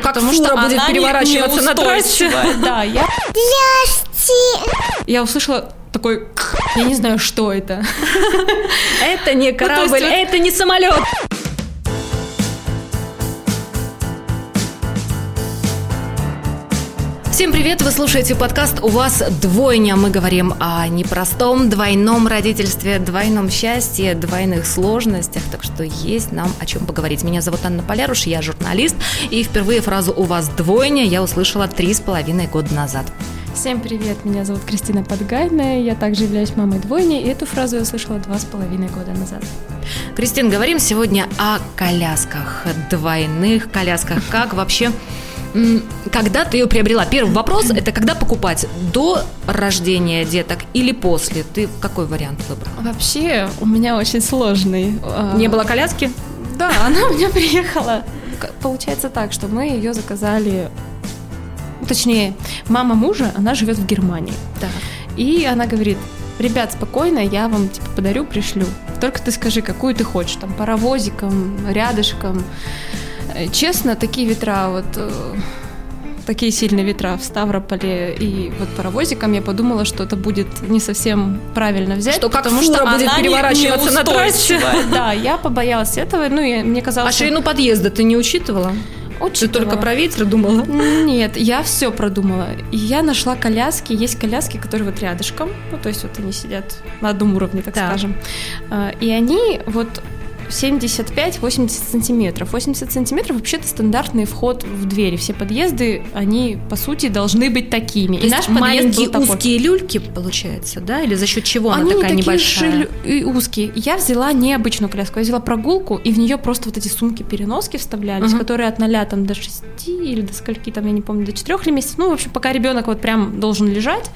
Как потому фура что будет она не- переворачиваться на трассе. Да, я... Я услышала такой... Я не знаю, что это. Это не корабль, вот- это не самолет. Всем привет! Вы слушаете подкаст «У вас двойня». Мы говорим о непростом двойном родительстве, двойном счастье, двойных сложностях. Так что есть нам о чем поговорить. Меня зовут Анна Поляруш, я журналист. И впервые фразу «У вас двойня» я услышала три с половиной года назад. Всем привет, меня зовут Кристина Подгайная, я также являюсь мамой двойни, и эту фразу я услышала два с половиной года назад. Кристин, говорим сегодня о колясках, двойных колясках. Как вообще когда ты ее приобрела? Первый вопрос – это когда покупать? До рождения деток или после? Ты какой вариант выбрала? Вообще, у меня очень сложный. а, Не было коляски? Да, она у меня приехала. Получается так, что мы ее заказали, точнее, мама мужа, она живет в Германии. Да. И она говорит, ребят, спокойно, я вам типа подарю, пришлю. Только ты скажи, какую ты хочешь, там, паровозиком, рядышком. Э, Честно, такие ветра, вот э, такие сильные ветра в Ставрополе и вот паровозиком, я подумала, что это будет не совсем правильно взять, Что как потому что будет она не- переворачиваться на трассе. Да, я побоялась этого, ну и мне казалось, А что- ширину подъезда ты не учитывала? Ты Учитывала. только про ветер думала? Нет, я все продумала. И я нашла коляски. Есть коляски, которые вот рядышком. Ну, то есть вот они сидят на одном уровне, так Так. скажем. А, И они вот 75-80 сантиметров. 80 сантиметров вообще-то стандартный вход в двери. Все подъезды, они, по сути, должны быть такими. То есть подъезд маленькие был такой. узкие люльки, получается, да? Или за счет чего она Они такая не такие небольшая? лю- и узкие. Я взяла необычную коляску, я взяла прогулку, и в нее просто вот эти сумки-переноски вставлялись, Мгм. которые от 0 там, до 6 или до скольки там, я не помню, до 4 или месяцев. Ну, в общем, пока ребенок вот прям должен лежать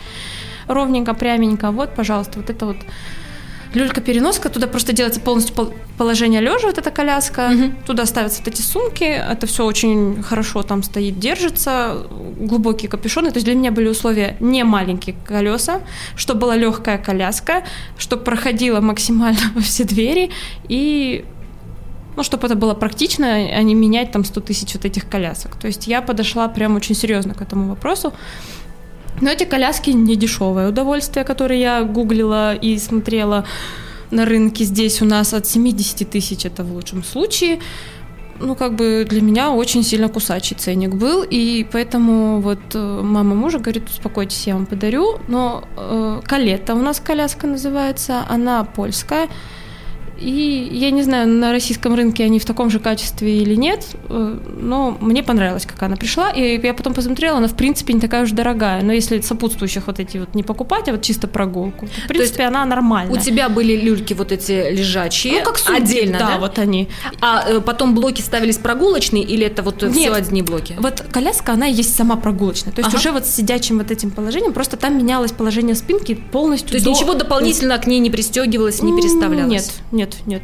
ровненько, пряменько. Вот, пожалуйста, вот это вот люлька-переноска, туда просто делается полностью пол- положение лежа, вот эта коляска, Мгм. туда ставятся вот эти сумки, это все очень хорошо там стоит, держится, глубокие капюшоны, то есть для меня были условия не маленькие колеса, чтобы была легкая коляска, чтобы проходила максимально во все двери и ну, чтобы это было практично, а не менять там 100 тысяч вот этих колясок. То есть я подошла прям очень серьезно к этому вопросу. Но эти коляски не дешевое удовольствие, которое я гуглила и смотрела на рынке здесь у нас от 70 тысяч, это в лучшем случае. Ну, как бы для меня очень сильно кусачий ценник был, и поэтому вот э, мама мужа говорит, успокойтесь, я вам подарю, но э, Калета у нас коляска называется, она польская, и я не знаю, на российском рынке они в таком же качестве или нет, э, но мне понравилось, как она пришла. И я потом посмотрела, она в принципе не такая уж дорогая. Но если сопутствующих вот эти вот не покупать, а вот чисто прогулку, в принципе, она нормальная. У тебя были люльки вот эти лежачие, ну, как сумки, отдельно, да? да, вот они. А э, потом блоки ставились прогулочные или это вот все Нет. одни блоки? Вот коляска, она есть сама прогулочная. То есть Ага. уже вот с сидячим вот этим положением, просто там менялось положение спинки полностью То есть до- ничего дополнительно к ней не пристегивалось, не переставлялось? Нет, нет, нет.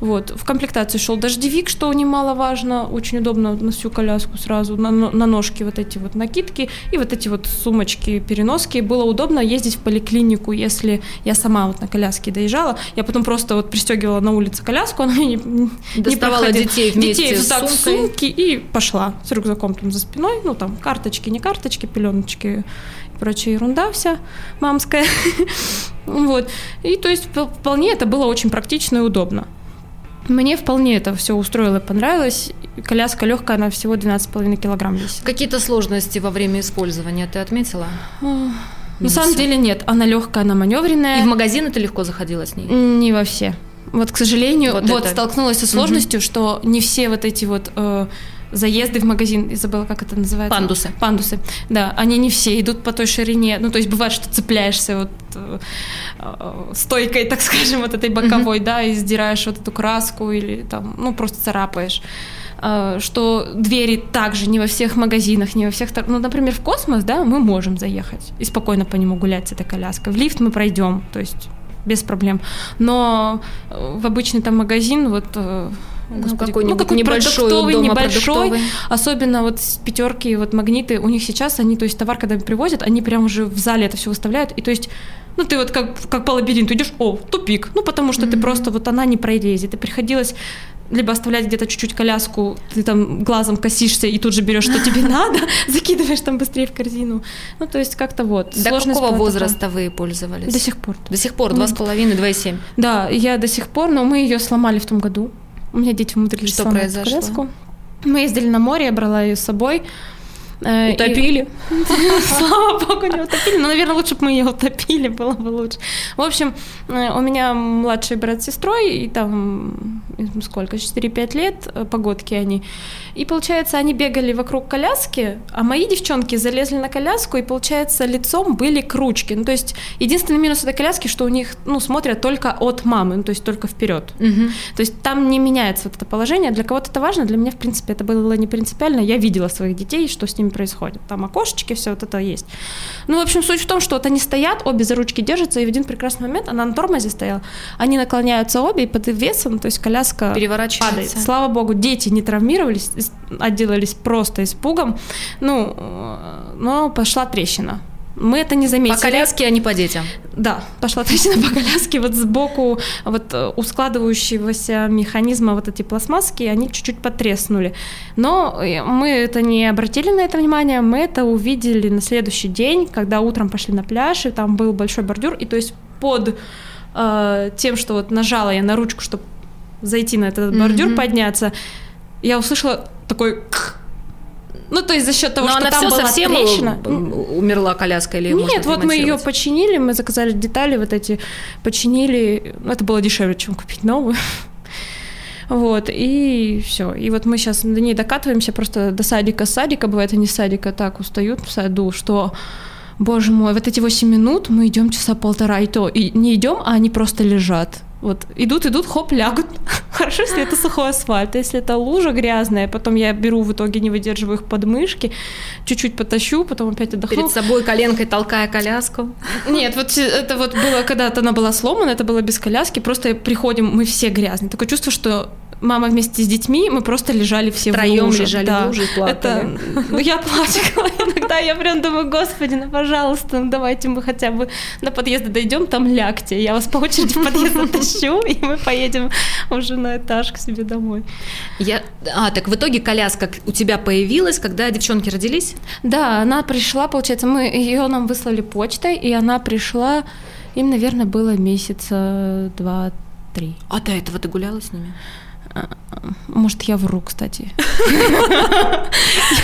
Вот. В комплектации шел дождевик, что немаловажно. Очень удобно на всю коляску сразу. На, на ножки вот эти вот накидки и вот эти вот сумочки, переноски. Было удобно ездить в поликлинику, если я сама вот на коляске доезжала. Я потом просто вот пристегивала на улице коляску, она мне не, не Доставала проходила. детей вместе детей так в сумкой. сумки и пошла с рюкзаком там за спиной. Ну там карточки, не карточки, пеленочки и прочая ерунда вся мамская. Вот. И то есть вп- вполне это было очень практично и удобно. Мне вполне это все устроило и понравилось. Коляска легкая, она всего 12,5 килограмм весит. Какие-то сложности во время использования ты отметила? На самом деле нет, она легкая, она маневренная. И в магазины ты легко заходила с ней? Не во все. Вот, к сожалению, Вот вот, это. столкнулась со сложностью, что не все вот эти вот э, заезды в магазин, я забыла, как это называется. Пандусы. Пандусы, да, они не все идут по той ширине. Ну, то есть бывает, что цепляешься вот э, э, стойкой, так скажем, вот этой боковой, да, и сдираешь вот эту краску или там, ну, просто царапаешь. Э, Что двери также не во всех магазинах, не во всех... Ну, например, в космос, да, мы можем заехать и спокойно по нему гулять с этой коляской. В лифт мы пройдем, то есть без проблем. Но в обычный там магазин вот Ну, какой-нибудь какой небольшой, продуктовый, дома небольшой, продуктовый. особенно вот пятерки, вот магниты, у них сейчас они, то есть товар, когда привозят, они прям уже в зале это все выставляют, и то есть ну, ты вот как, как по лабиринту идешь, о, тупик. Ну, потому что ты просто, вот она не пролезет. И приходилось либо оставлять где-то чуть-чуть коляску, ты там глазом косишься и тут же берешь, что тебе надо, закидываешь там быстрее в корзину. Ну, то есть как-то вот. До какого возраста вы пользовались? До сих пор. До сих пор, два с половиной, два и семь. Да, я до сих пор, но мы ее сломали в том году. У меня дети умудрились Что произошло? коляску. Мы ездили на море, я брала ее с собой. Э, и- Утопили? Слава богу, не утопили. Но, наверное, лучше бы мы ее утопили, было бы лучше. В общем, э, у меня младший брат с сестрой, и там сколько, 4-5 лет, э, погодки они. И, получается, они бегали вокруг коляски, а мои девчонки залезли на коляску, и, получается, лицом были к ручке. Ну, то есть, единственный минус этой коляски, что у них, ну, смотрят только от мамы, ну, то есть, только вперед. Мгм. То есть там не меняется вот это положение. Для кого-то это важно, для меня, в принципе, это было не принципиально. Я видела своих детей, что с ними происходит. Там окошечки, все вот это есть. Ну, в общем, суть в том, что вот они стоят, обе за ручки держатся, и в один прекрасный момент она на тормозе стояла. Они наклоняются обе, и под весом, то есть коляска падает. Переворачивается. Слава богу, дети не травмировались, ис- отделались просто испугом. Ну, но пошла трещина. Мы это не заметили. По коляске, а не по детям. Да, пошла трещина по коляске, вот сбоку вот э, у складывающегося механизма вот эти пластмасски, они чуть-чуть потреснули. Но э, мы это не обратили на это внимание, мы это увидели на следующий день, когда утром пошли на пляж, и там был большой бордюр, и то есть под э, тем, что вот нажала я на ручку, чтобы зайти на этот бордюр, Мгм. подняться, я услышала такой ну, то есть за счет того, Но что она там все была совсем трещина. умерла коляска или Нет, вот мы ее починили, мы заказали детали вот эти, починили. Ну, Это было дешевле, чем купить новую. Вот, и все. И вот мы сейчас до ней докатываемся просто до садика. Садика, бывает, они с садика так устают в саду, что Боже мой, вот эти 8 минут мы идем часа полтора, и то, и не идем, а они просто лежат. Вот идут, идут, хоп, лягут. Хорошо, если это сухой асфальт. А Если это лужа грязная, потом я беру в итоге, не выдерживаю их подмышки, чуть-чуть потащу, потом опять отдохну. Перед собой коленкой толкая коляску. Нет, вот это вот было, когда она была сломана, это было без коляски, просто приходим, мы все грязные. Такое чувство, что мама вместе с детьми, мы просто лежали все Втроём в луже. лежали да. в луже и плакали. Это, ну, я плакала иногда, я прям думаю, господи, ну, пожалуйста, ну, давайте мы хотя бы до подъезда дойдем, там лягте, я вас по очереди в подъезд затащу, и мы поедем уже на этаж к себе домой. Я... А, так в итоге коляска у тебя появилась, когда девчонки родились? Да, она пришла, получается, мы ее нам выслали почтой, и она пришла, им, наверное, было месяца два-три. А до этого ты гуляла с ними? Может, я вру, кстати.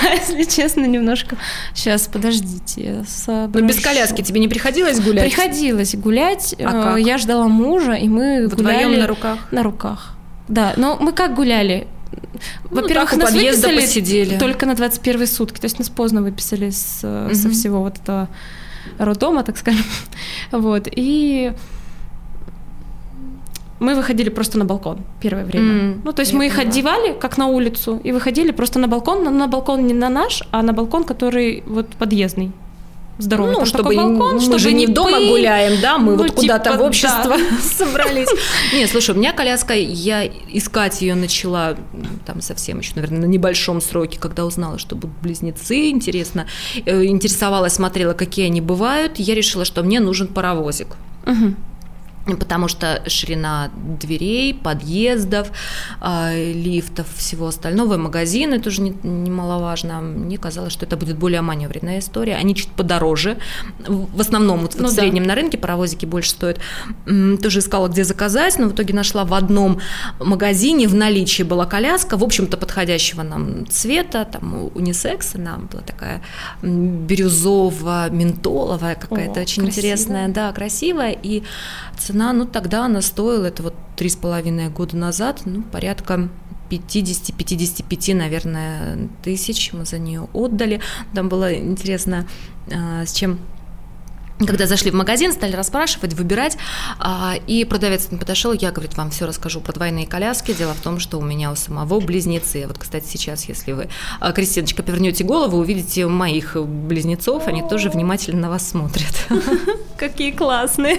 Я, если честно, немножко... Сейчас, подождите, я Ну, без коляски тебе не приходилось гулять? Приходилось гулять. А э? Я ждала мужа, и мы Вдвоем гуляли на руках? на руках. Да, но мы как гуляли? Во-первых, так, у нас подъезда выписали посидели. только на 21 сутки, то есть нас поздно выписали с, э, со всего вот этого роддома, так скажем. Вот, и мы выходили просто на балкон первое время. М, ну, то есть мы их одевали, как на улицу, и выходили просто на балкон, но на балкон не на наш, а на балкон, который вот подъездный. Здоровый. Ну, там чтобы балкон, мы чтобы же не дома пыль. гуляем, да, мы Ну, вот куда-то типа, в общество да. собрались. Не, слушай, у меня коляска, я искать ее начала там совсем еще, наверное, на небольшом сроке, когда узнала, что будут близнецы, интересно, э, интересовалась, смотрела, какие они бывают, я решила, что мне нужен паровозик. Потому что ширина дверей, подъездов, а, лифтов, всего остального, и магазины тоже не- немаловажно. Мне казалось, что это будет более маневренная история. Они чуть подороже. В основном вот Ну в да. среднем на рынке паровозики больше стоят. Тоже искала, где заказать, но в итоге нашла в одном магазине в наличии была коляска, в общем-то, подходящего нам цвета, там унисекс, она была такая бирюзово-ментоловая какая-то, О, очень красивая. интересная, да, красивая, и цена, ну, тогда она стоила, это вот три с половиной года назад, ну, порядка 50-55, наверное, тысяч мы за нее отдали. Там было интересно, а, с чем когда зашли в магазин, стали расспрашивать, выбирать, а, и продавец подошел, я, говорит, вам все расскажу про двойные коляски. Дело в том, что у меня у самого близнецы. Вот, кстати, сейчас, если вы, а, Кристиночка, повернете голову, увидите моих близнецов, они тоже внимательно на вас смотрят. Какие классные.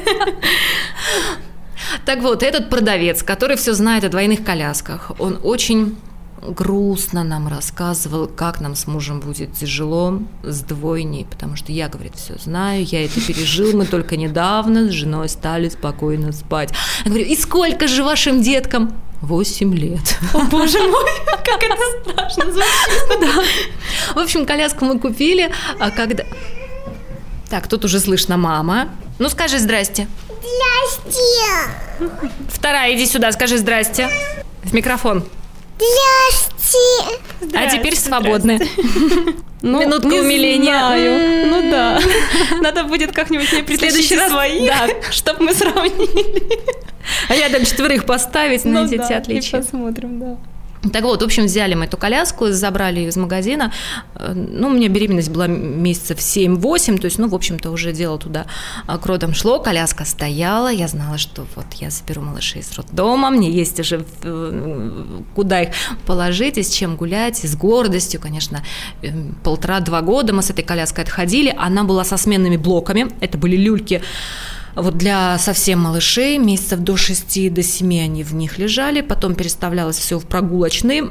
Так вот, этот продавец, который все знает о двойных колясках, он очень грустно нам рассказывал, как нам с мужем будет тяжело с двойней, потому что я, говорит, все знаю, я это пережил, мы только недавно с женой стали спокойно спать. Я говорю, и сколько же вашим деткам? 8 лет. О, боже мой, как это страшно звучит. Да. В общем, коляску мы купили, а когда... Так, тут уже слышно мама. Ну, скажи здрасте. Здрасте. Вторая, иди сюда, скажи здрасте. В микрофон. Здрасте. а теперь свободны. Ну, Минутка не умиления. знаю. Ну да. Надо будет как-нибудь мне следующий притащить раз, свои, да. чтобы мы сравнили. А рядом четверых поставить, Ну найдите да, и отличие. посмотрим, да. Так вот, в общем, взяли мы эту коляску, забрали ее из магазина. Э, Ну, у меня беременность была месяцев 7-8, то есть, ну, в общем-то, уже дело туда а, к родам шло, коляска стояла, я знала, что вот я заберу малышей из роддома, мне есть уже э, куда их положить, и с чем гулять, и с гордостью, конечно. Э, Полтора-два года мы с этой коляской отходили, она была со сменными блоками, это были люльки вот для совсем малышей, месяцев до 6 до 7 они в них лежали, потом переставлялось все в прогулочные.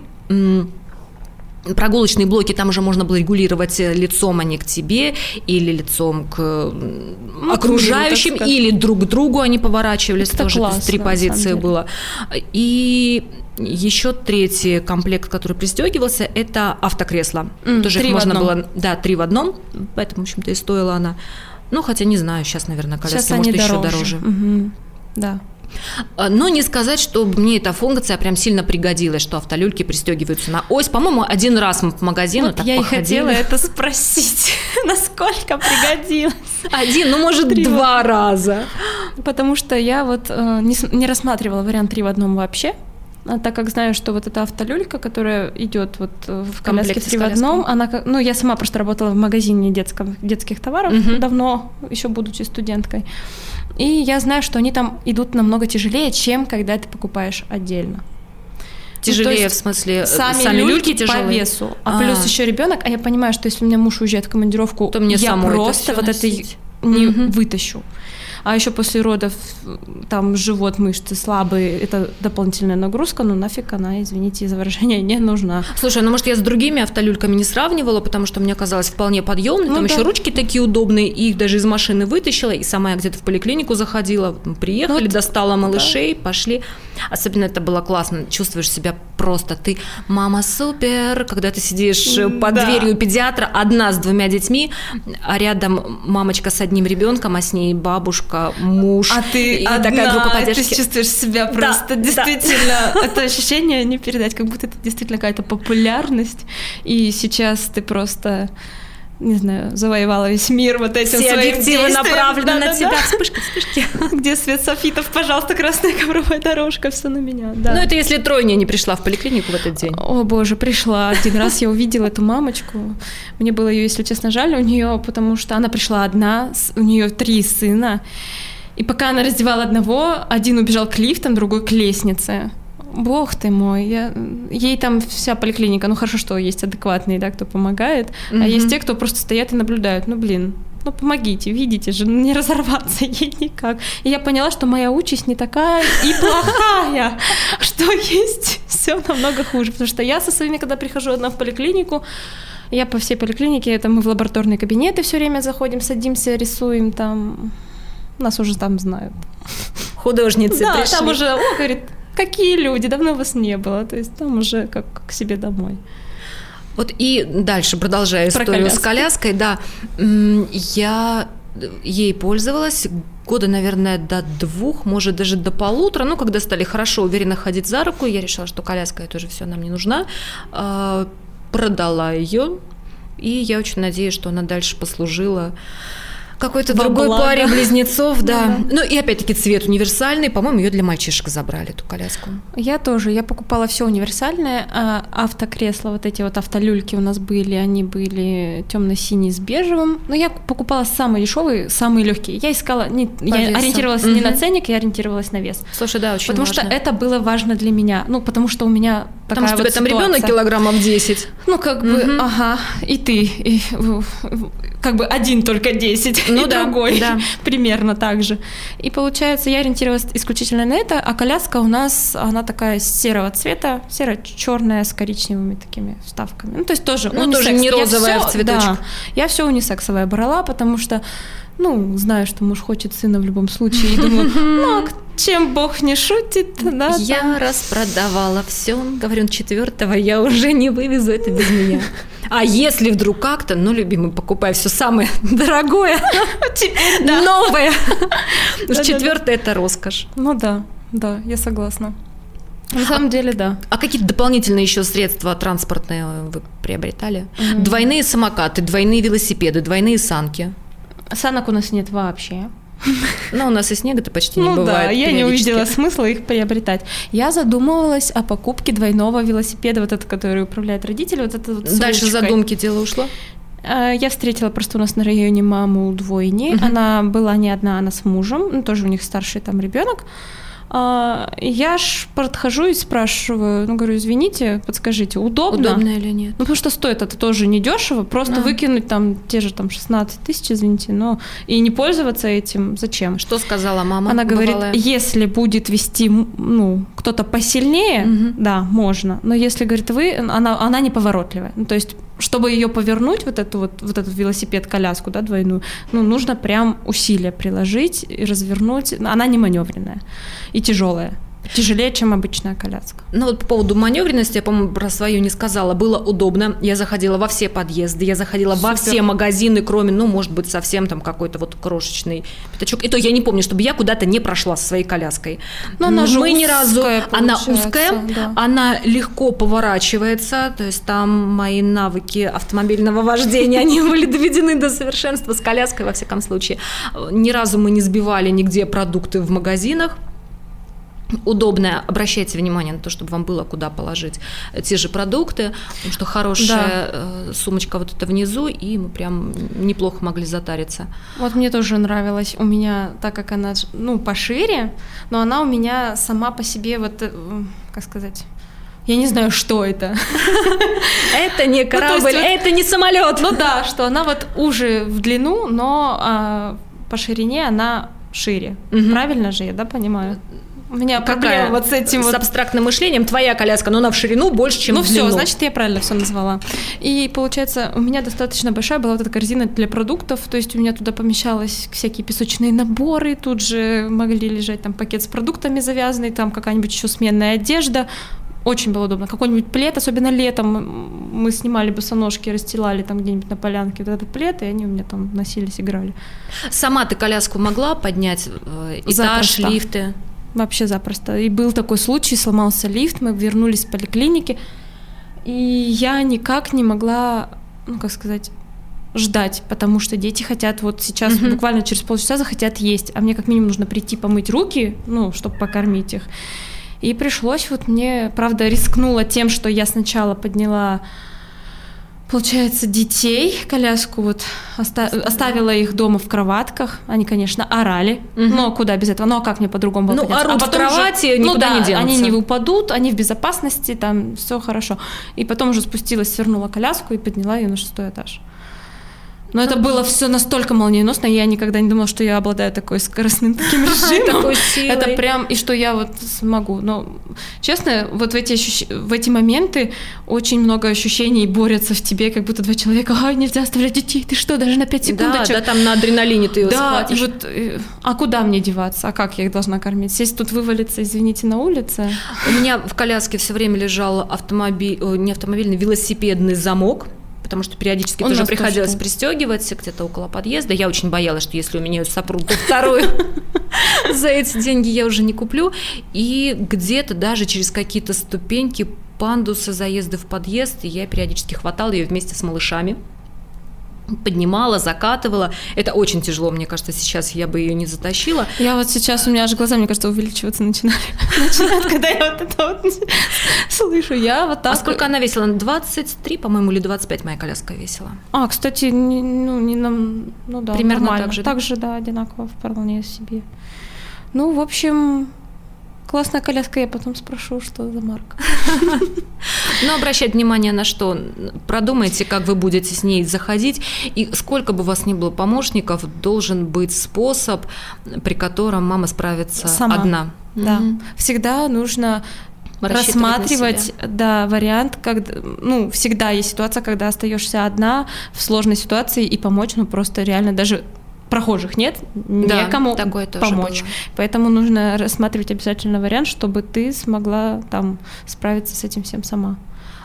Прогулочные блоки там уже можно было регулировать э, лицом, не к тебе, или лицом к Ну, окружающим, сказать. или друг к другу они поворачивались, Это тоже классно, три позиции было. И еще третий комплект, который пристегивался, это автокресло. М, Тоже их можно было, да, три в одном, поэтому, в общем-то, и стоила она. Ну, хотя не знаю, сейчас, наверное, коляски, Сейчас может, еще дороже. дороже. Мгм. Да. А, Но не сказать, что мне эта функция прям сильно пригодилась, что автолюльки пристегиваются на ось. По-моему, один раз мы по магазину Вот так я и походили. хотела это спросить, насколько пригодилось. Один, ну, может, Три два раза. Потому что я вот э, не, не рассматривала вариант 3 в одном вообще. А так как знаю, что вот эта автолюлька, которая идет вот э, в коляске 3 в одном, она, ну, я сама просто работала в магазине детском, детских товаров Мгм. давно, еще будучи студенткой. И я знаю, что они там идут намного тяжелее, чем когда ты покупаешь отдельно. Тяжелее, Ну, есть в смысле, э, Сами, люльки, по тяжелые? весу, а, А. плюс еще ребенок, а я понимаю, что если у меня муж уезжает в командировку, То мне я это просто всё вот носить. это не Мгм. вытащу. А еще после родов там живот, мышцы слабые, это дополнительная нагрузка, ну нафиг она, извините за выражение, не нужна. Слушай, ну может я с другими автолюльками не сравнивала, потому что мне казалось вполне подъемной. Ну Там да. еще ручки такие удобные, и их даже из машины вытащила, и сама я где-то в поликлинику заходила. Приехали, Ну достала малышей, пошли. Особенно это было классно. Чувствуешь себя просто ты мама супер, когда ты сидишь э, под Да. дверью педиатра одна с двумя детьми, а рядом мамочка с одним ребенком, а с ней бабушка, муж. и такая группа поддержки. чувствуешь себя просто действительно, это ощущение не передать, как будто это действительно какая-то популярность, и сейчас ты просто не знаю, завоевала весь мир вот этим Все своим объективы направлены на Да-да-да. тебя. Вспышки, вспышки. Где свет софитов, пожалуйста, красная ковровая дорожка, все на меня. Да. Ну, это если тройня не пришла в поликлинику в этот день. О боже, пришла. Один раз я увидела эту мамочку. Мне было ее, если честно, жаль у нее, потому что она пришла одна, у нее три сына. И пока она раздевала одного, один убежал к лифтам, другой к лестнице. Бог ты мой, я... ей там вся поликлиника, ну хорошо, что есть адекватные, да, кто помогает, Мгм. а есть те, кто просто стоят и наблюдают, ну блин, ну помогите, видите же, ну, не разорваться ей никак. И я поняла, что моя участь не такая и плохая, что есть все намного хуже, потому что я со своими, когда прихожу одна в поликлинику, я по всей поликлинике, это мы в лабораторные кабинеты все время заходим, садимся, рисуем там, нас уже там знают. Художницы Да, пришли. там уже, о, говорит, какие люди, давно вас не было, то есть там уже как к себе домой. Вот и дальше, продолжая Про историю с коляски. коляской, да, я ей пользовалась года, наверное, до двух, может, даже до полутора. Ну, когда стали хорошо, уверенно ходить за руку, я решила, что коляска это уже все нам не нужна. А, Продала ее, и я очень надеюсь, что она дальше послужила какой-то Во другой благо. паре близнецов, да. Да-да. Ну и опять-таки цвет универсальный, по-моему, ее для мальчишек забрали эту коляску. Я тоже, я покупала все универсальное, а автокресла, вот эти вот автолюльки у нас были, они были темно-синие с бежевым, но я покупала самые дешевые, самые легкие. Я искала, не, я ориентировалась не на ценник, я ориентировалась на вес. Слушай, да, очень потому важно. что это было важно для меня. Ну, потому что у меня Потому такая что у вот тебя там ребенок ситуация. килограммов 10. Ну, как бы, Мгм. ага, и ты, и, как бы один только 10, Ну и да, другой да. примерно так же. И получается, я ориентировалась исключительно на это, а коляска у нас, она такая серого цвета, серо-черная с коричневыми такими вставками. Ну, то есть тоже Ну, тоже унисекс. не Я розовая всё- в цветочек. Да, я все унисексовое брала, потому что, ну, знаю, что муж хочет сына в любом случае, и думаю, ну, а Чем Бог не шутит, да? Я там. распродавала все. Говорю, четвертого я уже не вывезу это без меня. А если вдруг как-то, ну, любимый, покупай все самое дорогое, новое. Четвертое это роскошь. Ну да, да, я согласна. На самом деле, да. А какие-то дополнительные еще средства транспортные вы приобретали? Двойные самокаты, двойные велосипеды, двойные санки. Санок у нас нет вообще. Но у нас и снега-то почти не ну бывает. да, я не увидела смысла их приобретать. Я задумывалась о покупке двойного велосипеда, вот этот, который управляет родители, вот это вот Дальше задумки дело ушло? Э, Я встретила просто у нас на районе маму двойни. Мгм. Она была не одна, она с мужем. Ну, тоже у них старший там ребенок. А, Я ж подхожу и спрашиваю, ну, говорю, извините, подскажите, удобно? Удобно или нет? Ну, потому что стоит это тоже недешево, просто Да. выкинуть там те же там 16 тысяч, извините, но и не пользоваться этим зачем? Что сказала мама? Она говорит, бывалая? если будет вести ну, кто-то посильнее, Мгм. да, можно. Но если, говорит, вы, она, она неповоротливая. Ну, то есть, чтобы ее повернуть, вот эту вот, вот этот велосипед-коляску, да, двойную, ну, нужно прям усилия приложить и развернуть. Она не маневренная и тяжелая. Тяжелее, чем обычная коляска. Ну вот по поводу маневренности, я, по-моему, про свою не сказала. Было удобно. Я заходила во все подъезды, я заходила во Супер. все магазины, кроме, ну, может быть, совсем там какой-то вот крошечный пятачок. И то я не помню, чтобы я куда-то не прошла со своей коляской. Но она же Мы ни разу... Она узкая, да. она легко поворачивается, то есть там мои навыки автомобильного вождения, они были доведены до совершенства с коляской, во всяком случае. Ни разу мы не сбивали нигде продукты в магазинах. Удобная, обращайте внимание на то, чтобы вам было куда положить те же продукты, потому что хорошая э, сумочка вот эта внизу, и мы прям неплохо могли затариться. Вот мне тоже нравилось. У меня, так как она, ну, пошире, но она у меня сама по себе, вот, э, как сказать, я не знаю, что это. Это не есть корабль, это не самолет. Ну да, что она вот уже в длину, но а, по ширине она шире. Правильно же я, да, понимаю? У меня Какая? проблема вот с этим с вот. абстрактным мышлением твоя коляска, но она в ширину больше, чем ну в все, длину. значит, я правильно все назвала. И получается, у меня достаточно большая была вот эта корзина для продуктов, то есть у меня туда помещалось всякие песочные наборы, тут же могли лежать там пакет с продуктами завязанный, там какая-нибудь еще сменная одежда. Очень было удобно. Какой-нибудь плед, особенно летом, мы снимали босоножки, расстилали там где-нибудь на полянке вот этот плед, и они у меня там носились, играли. Сама ты коляску могла поднять? э, Этаж, Запросто. лифты? Вообще запросто. И был такой случай, сломался лифт, мы вернулись в поликлинике, и я никак не могла, ну как сказать, ждать, потому что дети хотят вот сейчас Мгм. буквально через полчаса захотят есть, а мне как минимум нужно прийти помыть руки, ну, чтобы покормить их. И пришлось вот мне, правда, рискнула тем, что я сначала подняла Получается, детей, коляску вот оста- оставила их дома в кроватках. Они, конечно, орали. Мгм. Но куда без этого? Ну а как мне по-другому было Ну, подняться? орут а в потом уже- кровати, ну, никуда да, не денутся. Они не упадут, они в безопасности, там все хорошо. И потом уже спустилась, свернула коляску и подняла ее на шестой этаж. Но это было все настолько молниеносно, я никогда не думала, что я обладаю такой скоростным таким режимом. Это прям, и что я вот смогу. Но, честно, вот в эти, в эти моменты очень много ощущений борются в тебе, как будто два человека, а, нельзя оставлять детей, ты что, даже на 5 Да, секундочек? да, там на адреналине ты его Да, и вот, э, а куда мне деваться? А как я их должна кормить? Сесть тут вывалиться, извините, на улице? У меня в коляске все время лежал автомобиль, не автомобильный, велосипедный замок, потому что периодически У тоже приходилось тоже. пристегивать где-то около подъезда. Я очень боялась, что если у меня сопрут, то вторую за эти деньги я уже не куплю. И где-то даже через какие-то ступеньки, пандусы, заезды в подъезд, я периодически хватала ее вместе с малышами. Поднимала, закатывала. Это очень тяжело, мне кажется, сейчас я бы ее не затащила. Я вот сейчас, у меня аж глаза, мне кажется, увеличиваться. Начинают, когда я вот это вот слышу. Я вот так... А сколько она весила? 23, по-моему, или 25 моя коляска весила? А, кстати, не, ну, не нам, ну да, Примерно нормально. так же, да? Так же, да, одинаково вполне себе. Ну, в общем, классная коляска, я потом спрошу, что за марка. Но обращать внимание на что? Продумайте, как вы будете с ней заходить. И сколько бы у вас ни было помощников, должен быть способ, при котором мама справится Сама. одна. Да. Мгм. Всегда нужно рассматривать, да, вариант, когда, ну, всегда есть ситуация, когда остаешься одна в сложной ситуации и помочь, ну, просто реально даже прохожих нет, Да, некому такое тоже помочь. было. Поэтому нужно рассматривать обязательно вариант, чтобы ты смогла там справиться с этим всем сама.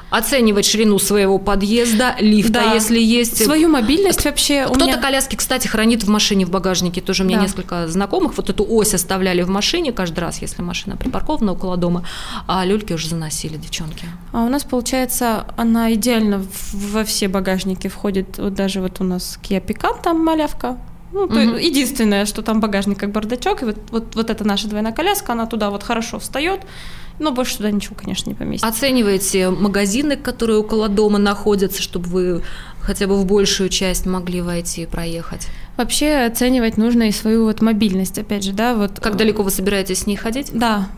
Оценивать ширину своего подъезда, лифта, Да. если есть. Свою мобильность вообще Кто-то меня- коляски, кстати, хранит в машине в багажнике. Тоже у меня Да. несколько знакомых вот эту ось оставляли в машине каждый раз, если машина припаркована около дома, а люльки уже заносили девчонки. А у нас, получается, она идеально во все багажники входит. Вот даже вот у нас Kia Pican, там малявка. Ну, то Мгм. единственное, что там багажник как бардачок, и вот, вот, вот эта наша двойная коляска, она туда вот хорошо встает, но больше туда ничего, конечно, не поместится. Оцениваете магазины, которые около дома находятся, чтобы вы хотя бы в большую часть могли войти и проехать? Вообще оценивать нужно и свою вот мобильность, опять же, да, вот. Как э, далеко вы собираетесь с ней ходить? Да.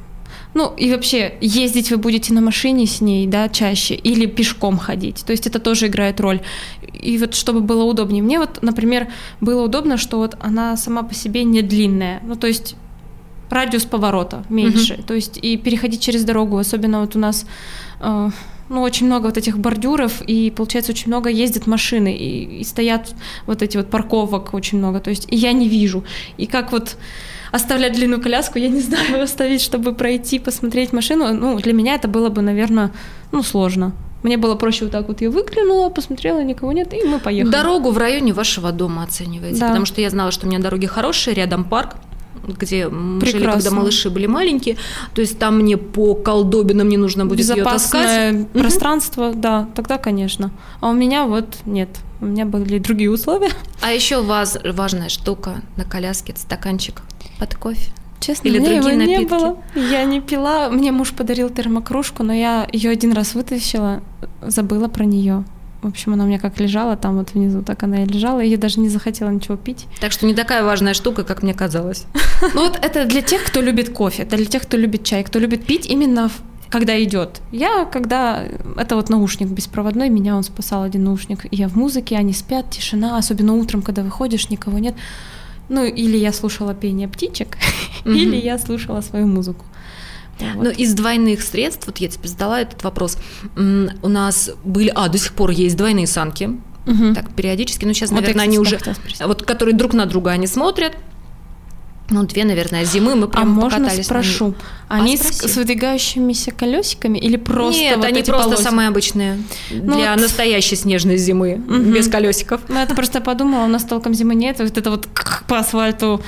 Ну и вообще, ездить вы будете на машине с ней, да, чаще, или пешком ходить. То есть это тоже играет роль. И вот чтобы было удобнее. Мне вот, например, было удобно, что вот она сама по себе не длинная. Ну то есть радиус поворота меньше. То есть и переходить через дорогу, особенно вот у нас э, ну, очень много вот этих бордюров, и, получается, очень много ездят машины, и, и стоят вот эти вот парковок очень много, то есть и я не вижу. И как вот оставлять длинную коляску, я не знаю, оставить, чтобы пройти, посмотреть машину, ну, для меня это было бы, наверное, ну, сложно. Мне было проще вот так вот я выглянула, посмотрела, никого нет, и мы поехали. Дорогу в районе вашего дома оцениваете, Да. потому что я знала, что у меня дороги хорошие, рядом парк, где мы жили, когда Прекрасно. малыши были маленькие, то есть там мне по колдобинам не нужно будет ее таскать. Безопасное пространство, да, тогда, конечно. А у меня вот нет, у меня были другие условия. А еще ваз- важная штука на коляске это стаканчик под кофе. Честно, Или мне его другие не напитки? было. Я не пила. Мне муж подарил термокружку, но я ее один раз вытащила, забыла про нее. В общем, она у меня как лежала там вот внизу, так она и лежала. и Я даже не захотела ничего пить. Так что не такая важная штука, как мне казалось. Ну вот это для тех, кто любит кофе, это для тех, кто любит чай, кто любит пить именно в- когда идет. Я, когда... Это вот наушник беспроводной, меня он спасал, один наушник. Я в музыке, они спят, тишина, особенно утром, когда выходишь, никого нет. Ну, или я слушала пение птичек, Мгм. или я слушала свою музыку. Вот. Ну, из двойных средств, вот я тебе задала этот вопрос, у нас были, а, до сих пор есть двойные санки, Мгм. так, периодически, но сейчас, Вот наверное, они да, уже, вот, которые друг на друга они смотрят, ну, две, наверное, зимы мы А прям можно покатались на спрошу, они с, спроси. с выдвигающимися колесиками или просто Нет, вот они эти просто полосы? самые обычные, Ну для вот- настоящей снежной зимы, Мгм. без колесиков. Ну, это просто подумала, у нас толком зимы нет, вот это вот по асфальту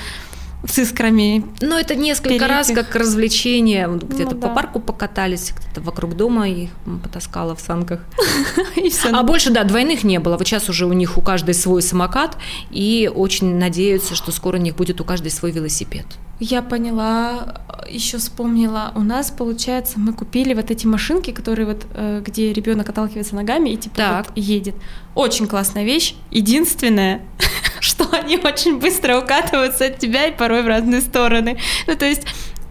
с искрами. Но это несколько Перейти. раз как развлечение. Вот Где-то Ну по да. парку покатались, где-то вокруг дома их потаскала в санках. А больше, да, двойных не было. Вот сейчас уже у них у каждой свой самокат, и очень надеются, что скоро у них будет у каждой свой велосипед. Я поняла, еще вспомнила. У нас, получается, мы купили вот эти машинки, которые вот, э, где ребенок отталкивается ногами и типа Так. вот едет. Очень классная вещь. Единственное, что они очень быстро укатываются от тебя и порой в разные стороны. Ну, то есть э,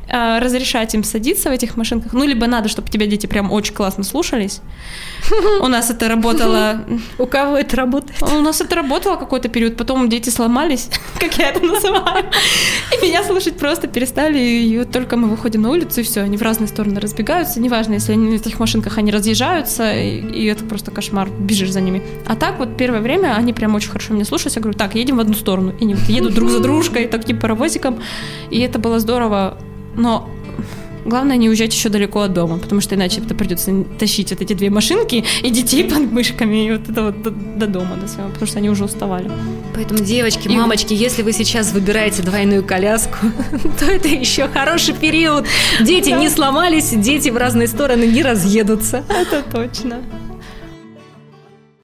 разрешать им садиться в этих машинках. Ну, либо надо, чтобы тебя дети прям очень классно слушались. У нас это работало. У кого это работает? у нас это работало какой-то период, потом дети сломались, как я это называю, и меня слушать просто перестали, и вот только мы выходим на улицу, и все, они в разные стороны разбегаются, неважно, если они на этих машинках, они разъезжаются, и, и это просто кошмар, бежишь за ними. А так вот первое время они прям очень хорошо меня слушались, я говорю, так, едем в одну сторону, и они вот едут друг за дружкой, таким паровозиком, и это было здорово, но Главное не уезжать еще далеко от дома, потому что иначе это придется тащить вот эти две машинки и детей под мышками, и вот это вот до, до дома, до своего, потому что они уже уставали. Поэтому, девочки, И- мамочки, если вы сейчас выбираете двойную коляску, то это еще хороший период. Дети не сломались, дети в разные стороны не разъедутся. Это точно.